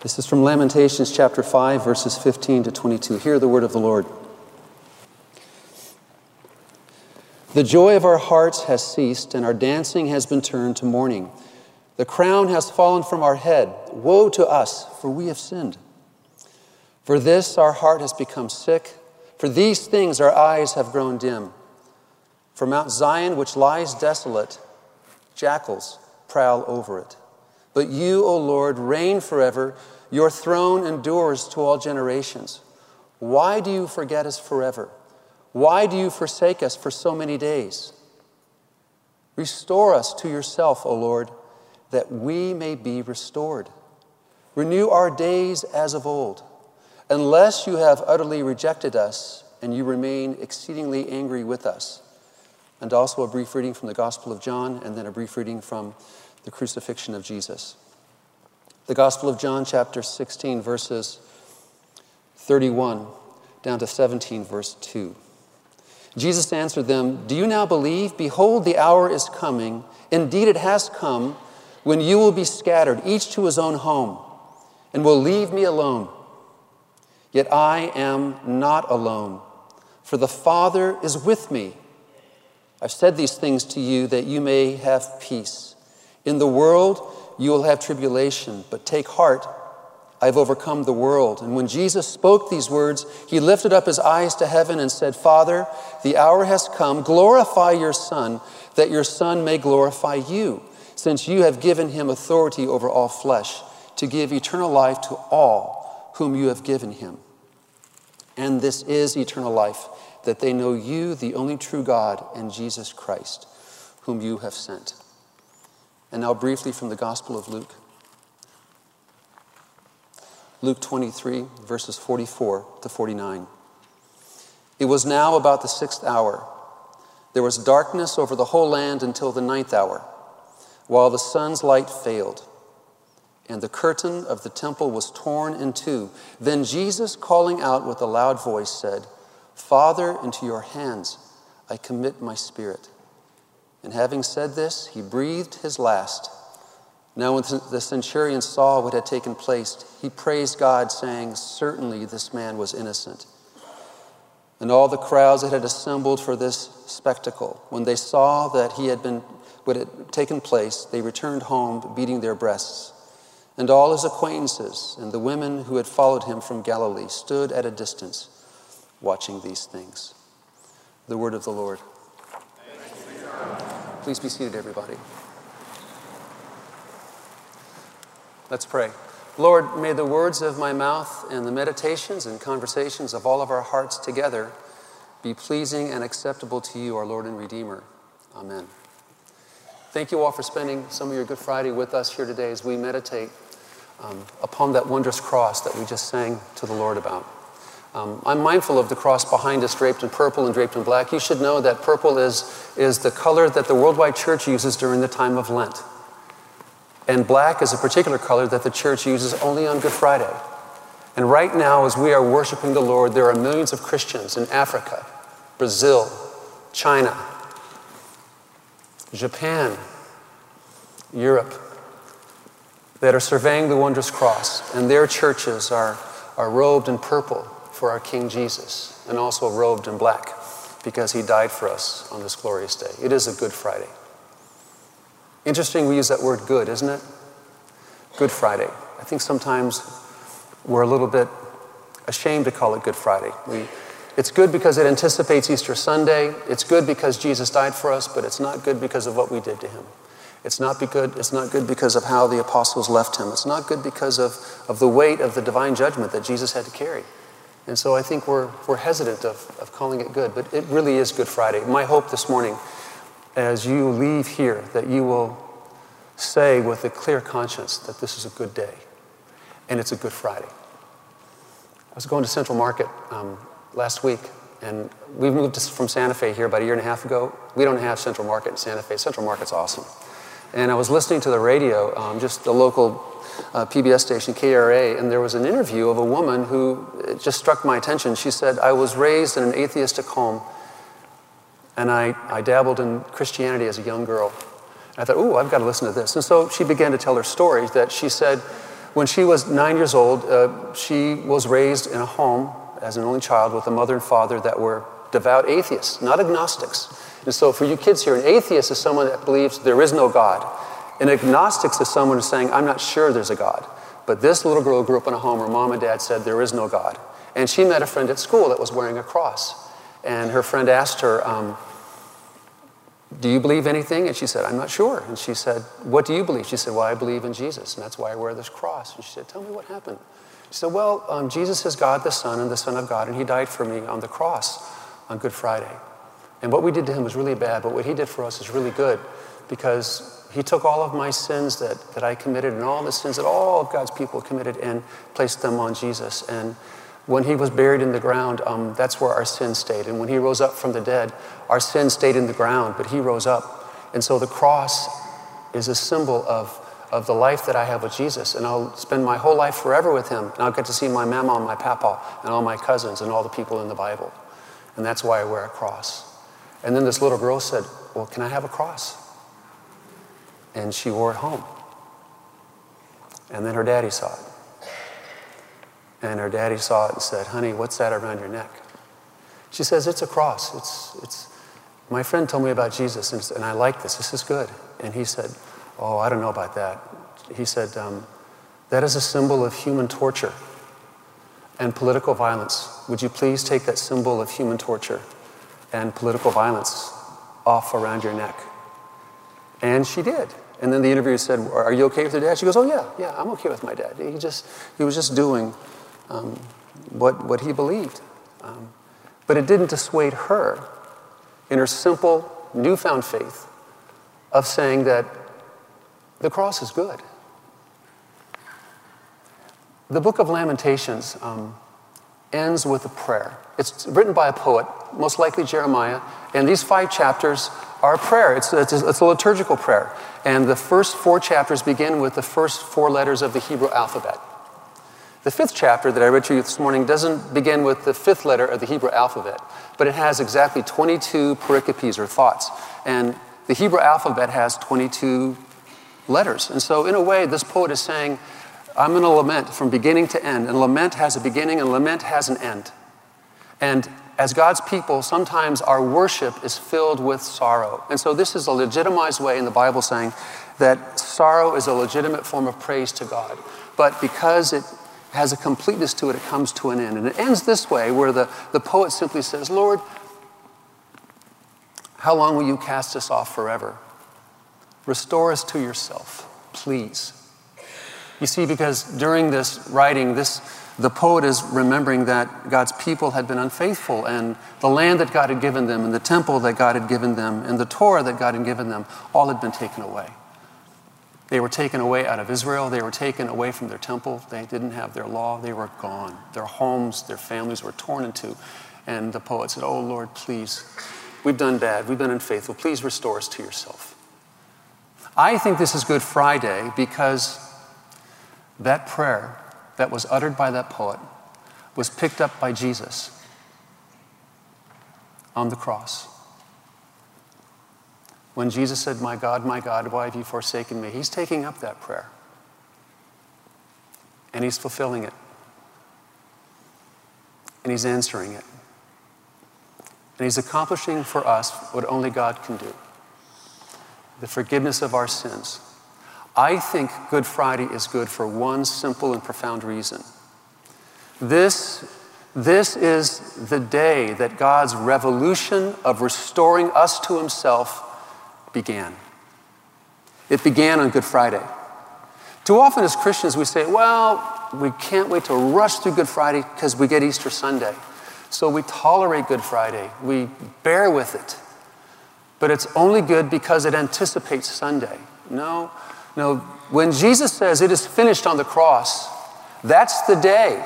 This is from Lamentations chapter 5, verses 15 to 22. Hear the word of the Lord. The joy of our hearts has ceased, and our dancing has been turned to mourning. The crown has fallen from our head. Woe to us, for we have sinned. For this our heart has become sick. For these things our eyes have grown dim. For Mount Zion, which lies desolate, jackals prowl over it. But you, O Lord, reign forever. Your throne endures to all generations. Why do you forget us forever? Why do you forsake us for so many days? Restore us to yourself, O Lord, that we may be restored. Renew our days as of old. Unless you have utterly rejected us and you remain exceedingly angry with us. And also a brief reading from the Gospel of John and then a brief reading from the crucifixion of Jesus. The Gospel of John, chapter 16, verses 31 down to 17, verse 2. Jesus answered them, Do you now believe? Behold, the hour is coming. Indeed, it has come when you will be scattered, each to his own home, and will leave me alone. Yet I am not alone, for the Father is with me. I've said these things to you that you may have peace. In the world, you will have tribulation, but take heart. I've overcome the world. And when Jesus spoke these words, he lifted up his eyes to heaven and said, Father, the hour has come. Glorify your Son, that your Son may glorify you, since you have given him authority over all flesh, to give eternal life to all whom you have given him. And this is eternal life, that they know you, the only true God, and Jesus Christ, whom you have sent. And now, briefly from the Gospel of Luke. Luke 23, verses 44 to 49. It was now about the sixth hour. There was darkness over the whole land until the ninth hour, while the sun's light failed, and the curtain of the temple was torn in two. Then Jesus, calling out with a loud voice, said, Father, into your hands I commit my spirit. And having said this, he breathed his last. Now, when the centurion saw what had taken place, he praised God, saying, Certainly this man was innocent. And all the crowds that had assembled for this spectacle, when they saw that he had been what had taken place, they returned home, beating their breasts. And all his acquaintances and the women who had followed him from Galilee stood at a distance, watching these things. The word of the Lord. Please be seated, everybody. Let's pray. Lord, may the words of my mouth and the meditations and conversations of all of our hearts together be pleasing and acceptable to you, our Lord and Redeemer. Amen. Thank you all for spending some of your Good Friday with us here today as we meditate um, upon that wondrous cross that we just sang to the Lord about. Um, I'm mindful of the cross behind us, draped in purple and draped in black. You should know that purple is, is the color that the worldwide church uses during the time of Lent. And black is a particular color that the church uses only on Good Friday. And right now, as we are worshiping the Lord, there are millions of Christians in Africa, Brazil, China, Japan, Europe, that are surveying the wondrous cross. And their churches are, are robed in purple for our King Jesus, and also robed in black because he died for us on this glorious day. It is a Good Friday. Interesting, we use that word good, isn't it? Good Friday. I think sometimes we're a little bit ashamed to call it Good Friday. We, it's good because it anticipates Easter Sunday. It's good because Jesus died for us, but it's not good because of what we did to him. It's not, good, it's not good because of how the apostles left him. It's not good because of, of the weight of the divine judgment that Jesus had to carry. And so I think we're, we're hesitant of, of calling it good, but it really is Good Friday. My hope this morning, as you leave here, that you will say with a clear conscience that this is a good day and it's a Good Friday. I was going to Central Market um, last week, and we moved from Santa Fe here about a year and a half ago. We don't have Central Market in Santa Fe. Central Market's awesome. And I was listening to the radio, um, just the local uh, PBS station, KERA, and there was an interview of a woman who just struck my attention. She said, I was raised in an atheistic home, and I, I dabbled in Christianity as a young girl. And I thought, ooh, I've got to listen to this. And so she began to tell her story that she said, When she was nine years old, uh, she was raised in a home as an only child with a mother and father that were devout atheists, not agnostics. And so, for you kids here, an atheist is someone that believes there is no God. An agnostic is someone who's saying, I'm not sure there's a God. But this little girl grew up in a home where mom and dad said there is no God. And she met a friend at school that was wearing a cross. And her friend asked her, um, Do you believe anything? And she said, I'm not sure. And she said, What do you believe? She said, Well, I believe in Jesus, and that's why I wear this cross. And she said, Tell me what happened. She said, Well, um, Jesus is God the Son and the Son of God, and He died for me on the cross on Good Friday. And what we did to Him was really bad, but what He did for us is really good because He took all of my sins that, that I committed and all the sins that all of God's people committed and placed them on Jesus. And when He was buried in the ground, um, that's where our sins stayed. And when He rose up from the dead, our sins stayed in the ground, but He rose up. And so the cross is a symbol of of the life that I have with Jesus. And I'll spend my whole life forever with him. And I'll get to see my mama and my papa and all my cousins and all the people in the Bible. And that's why I wear a cross. And then this little girl said, Well, can I have a cross? And she wore it home. And then her daddy saw it. And her daddy saw it and said, Honey, what's that around your neck? She says, It's a cross. It's, it's, my friend told me about Jesus, and, and I like this. This is good. And he said, Oh, I don't know about that. He said, um, That is a symbol of human torture and political violence. Would you please take that symbol of human torture and political violence off around your neck? And she did. And then the interviewer said, Are you okay with your dad? She goes, Oh, yeah, yeah, I'm okay with my dad. He, just, he was just doing um, what, what he believed. Um, but it didn't dissuade her in her simple, newfound faith of saying that the cross is good. The book of Lamentations um, ends with a prayer. It's written by a poet, most likely Jeremiah, and these five chapters a prayer. It's, it's, a, it's a liturgical prayer. And the first four chapters begin with the first four letters of the Hebrew alphabet. The fifth chapter that I read to you this morning doesn't begin with the fifth letter of the Hebrew alphabet, but it has exactly 22 pericopes or thoughts. And the Hebrew alphabet has 22 letters. And so, in a way, this poet is saying, I'm going to lament from beginning to end. And lament has a beginning and lament has an end. And as God's people, sometimes our worship is filled with sorrow. And so, this is a legitimized way in the Bible saying that sorrow is a legitimate form of praise to God. But because it has a completeness to it, it comes to an end. And it ends this way, where the, the poet simply says, Lord, how long will you cast us off forever? Restore us to yourself, please. You see, because during this writing, this, the poet is remembering that God's people had been unfaithful, and the land that God had given them, and the temple that God had given them, and the Torah that God had given them, all had been taken away. They were taken away out of Israel. They were taken away from their temple. They didn't have their law. They were gone. Their homes, their families were torn into. And the poet said, Oh Lord, please, we've done bad. We've been unfaithful. Please restore us to yourself. I think this is Good Friday because that prayer that was uttered by that poet was picked up by Jesus on the cross. When Jesus said, My God, my God, why have you forsaken me? He's taking up that prayer and he's fulfilling it and he's answering it. And he's accomplishing for us what only God can do the forgiveness of our sins. I think Good Friday is good for one simple and profound reason. This, this is the day that God's revolution of restoring us to Himself began. It began on Good Friday. Too often as Christians, we say, well, we can't wait to rush through Good Friday because we get Easter Sunday. So we tolerate Good Friday, we bear with it but it's only good because it anticipates Sunday. No, no. When Jesus says it is finished on the cross, that's the day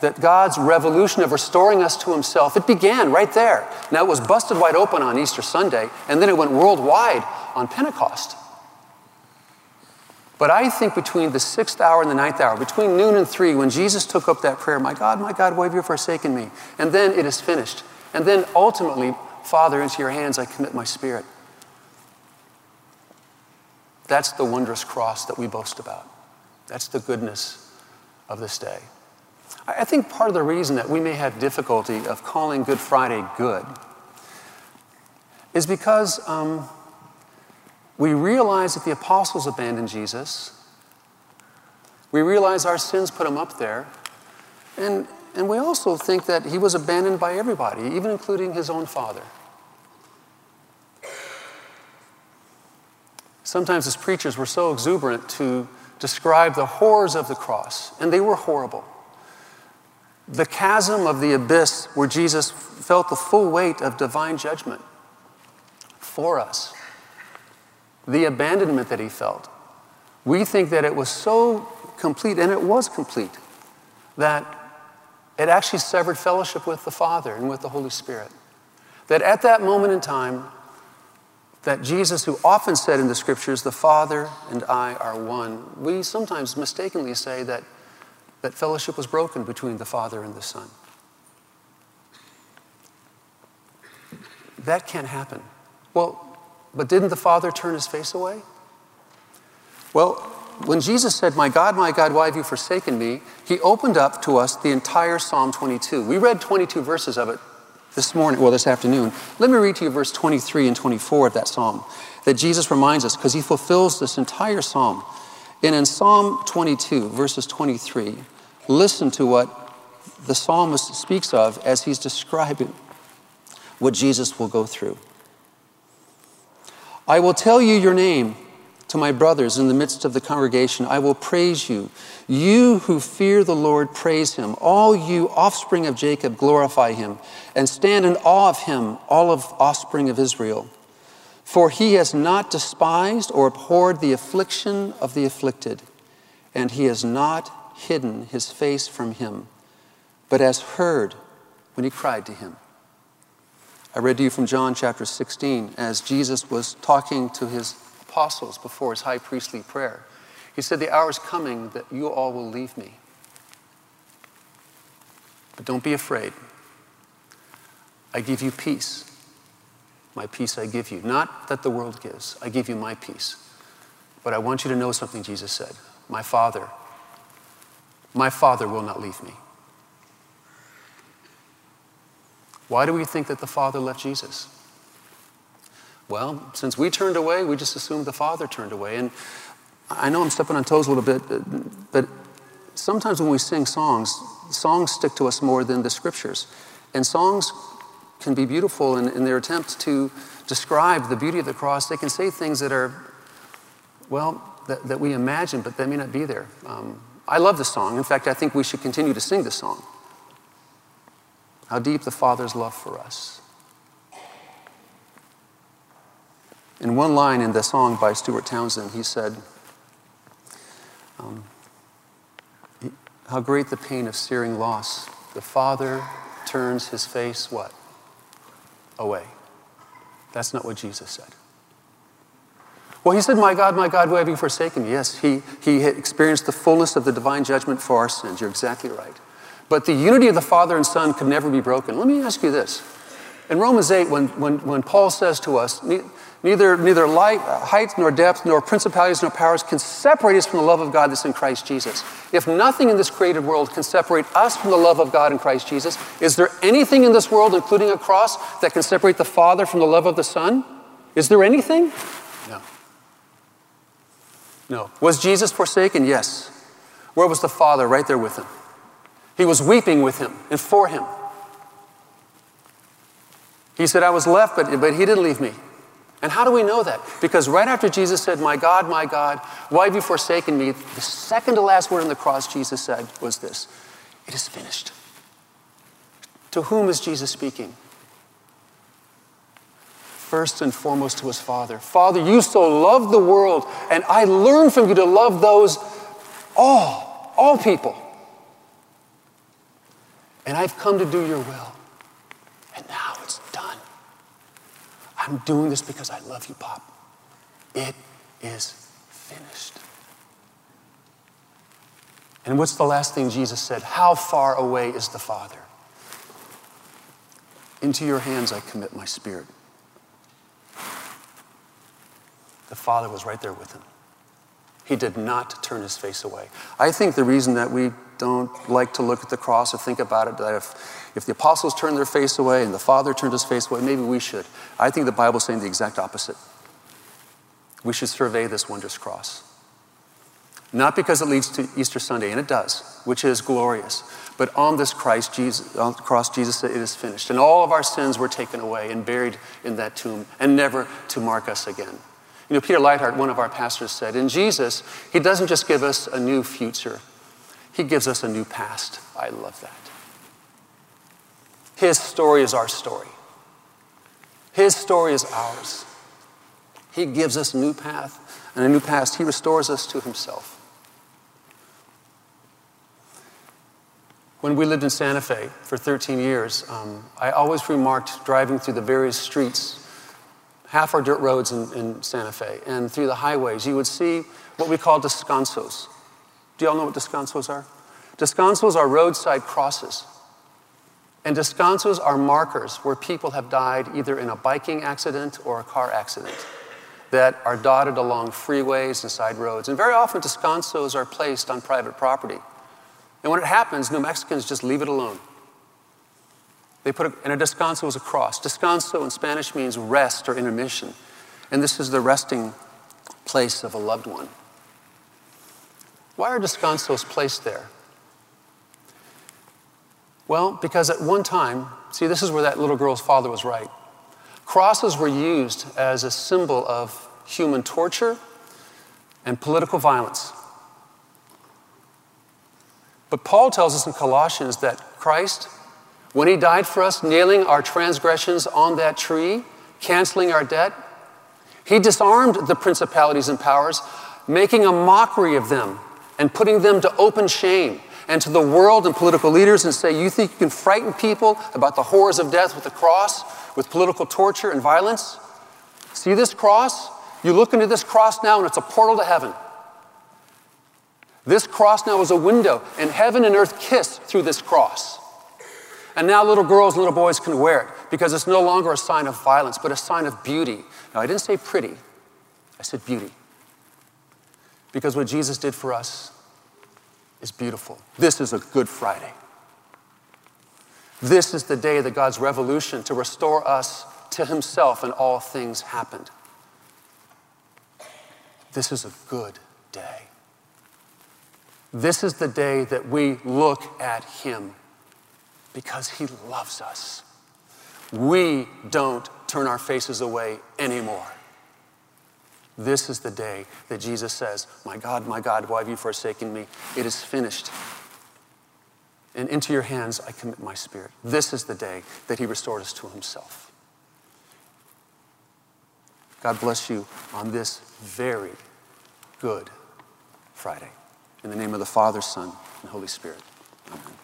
that God's revolution of restoring us to Himself, it began right there. Now it was busted wide open on Easter Sunday, and then it went worldwide on Pentecost. But I think between the sixth hour and the ninth hour, between noon and three, when Jesus took up that prayer, My God, my God, why have you forsaken me? And then it is finished. And then ultimately, Father, into your hands I commit my spirit. That's the wondrous cross that we boast about. That's the goodness of this day. I think part of the reason that we may have difficulty of calling Good Friday good is because um, we realize that the apostles abandoned Jesus. We realize our sins put him up there. And, and we also think that he was abandoned by everybody, even including his own father. Sometimes, as preachers, we're so exuberant to describe the horrors of the cross, and they were horrible. The chasm of the abyss where Jesus felt the full weight of divine judgment for us, the abandonment that he felt. We think that it was so complete, and it was complete, that it actually severed fellowship with the Father and with the Holy Spirit. That at that moment in time, that Jesus, who often said in the scriptures, the Father and I are one, we sometimes mistakenly say that, that fellowship was broken between the Father and the Son. That can't happen. Well, but didn't the Father turn his face away? Well, when Jesus said, My God, my God, why have you forsaken me? He opened up to us the entire Psalm 22. We read 22 verses of it this morning, well, this afternoon. Let me read to you verse 23 and 24 of that psalm that Jesus reminds us because he fulfills this entire psalm. And in Psalm 22, verses 23, listen to what the psalmist speaks of as he's describing what Jesus will go through. I will tell you your name to my brothers in the midst of the congregation. I will praise you. You who fear the Lord, praise him. All you offspring of Jacob, glorify him. And stand in awe of him, all of offspring of Israel. For he has not despised or abhorred the affliction of the afflicted, and he has not hidden his face from him, but has heard when he cried to him. I read to you from John chapter 16 as Jesus was talking to his apostles before his high priestly prayer. He said, The hour is coming that you all will leave me. But don't be afraid. I give you peace. My peace I give you. Not that the world gives, I give you my peace. But I want you to know something Jesus said. My Father, my Father will not leave me. Why do we think that the Father left Jesus? Well, since we turned away, we just assumed the Father turned away. And I know I'm stepping on toes a little bit, but sometimes when we sing songs, songs stick to us more than the scriptures. And songs can be beautiful in, in their attempt to describe the beauty of the cross. They can say things that are, well, that, that we imagine, but they may not be there. Um, I love the song. In fact, I think we should continue to sing the song. How deep the Father's love for us. In one line in the song by Stuart Townsend, he said, um, How great the pain of searing loss. The Father turns his face what? Away. That's not what Jesus said. Well, he said, My God, my God, why have you forsaken me? Yes, he, he experienced the fullness of the divine judgment for our sins. You're exactly right. But the unity of the Father and Son could never be broken. Let me ask you this. In Romans 8, when, when, when Paul says to us, Neither, neither light, height nor depth, nor principalities nor powers can separate us from the love of God that's in Christ Jesus. If nothing in this created world can separate us from the love of God in Christ Jesus, is there anything in this world, including a cross, that can separate the Father from the love of the Son? Is there anything? No. No. Was Jesus forsaken? Yes. Where was the Father? Right there with him. He was weeping with him and for him. He said, I was left, but, but he didn't leave me. And how do we know that? Because right after Jesus said, My God, my God, why have you forsaken me? The second to last word on the cross Jesus said was this It is finished. To whom is Jesus speaking? First and foremost to his Father. Father, you so loved the world, and I learned from you to love those, all, all people. And I've come to do your will. And now I'm doing this because I love you, Pop. It is finished. And what's the last thing Jesus said? How far away is the Father? Into your hands I commit my spirit. The Father was right there with him. He did not turn his face away. I think the reason that we don't like to look at the cross or think about it, that if, if the apostles turned their face away and the Father turned his face away, maybe we should. I think the Bible's saying the exact opposite. We should survey this wondrous cross. Not because it leads to Easter Sunday, and it does, which is glorious, but on this Christ, Jesus, on the cross, Jesus said, It is finished. And all of our sins were taken away and buried in that tomb, and never to mark us again. You know, Peter Leithart, one of our pastors, said, In Jesus, He doesn't just give us a new future, He gives us a new past. I love that. His story is our story, His story is ours. He gives us a new path and a new past. He restores us to Himself. When we lived in Santa Fe for 13 years, um, I always remarked driving through the various streets half our dirt roads in, in Santa Fe, and through the highways, you would see what we call descansos. Do y'all know what descansos are? Descansos are roadside crosses. And descansos are markers where people have died either in a biking accident or a car accident that are dotted along freeways and side roads. And very often, descansos are placed on private property. And when it happens, New Mexicans just leave it alone. They put a, and a descanso is a cross. Descanso in Spanish means rest or intermission. And this is the resting place of a loved one. Why are descansos placed there? Well, because at one time, see, this is where that little girl's father was right. Crosses were used as a symbol of human torture and political violence. But Paul tells us in Colossians that Christ when he died for us, nailing our transgressions on that tree, canceling our debt, he disarmed the principalities and powers, making a mockery of them and putting them to open shame and to the world and political leaders and say, You think you can frighten people about the horrors of death with the cross, with political torture and violence? See this cross? You look into this cross now, and it's a portal to heaven. This cross now is a window, and heaven and earth kiss through this cross. And now little girls and little boys can wear it because it's no longer a sign of violence, but a sign of beauty. Now, I didn't say pretty, I said beauty. Because what Jesus did for us is beautiful. This is a Good Friday. This is the day that God's revolution to restore us to Himself and all things happened. This is a good day. This is the day that we look at Him because He loves us. We don't turn our faces away anymore. This is the day that Jesus says, My God, my God, why have you forsaken me? It is finished. And into your hands I commit my spirit. This is the day that He restored us to Himself. God bless you on this very good Friday. In the name of the Father, Son, and Holy Spirit. Amen.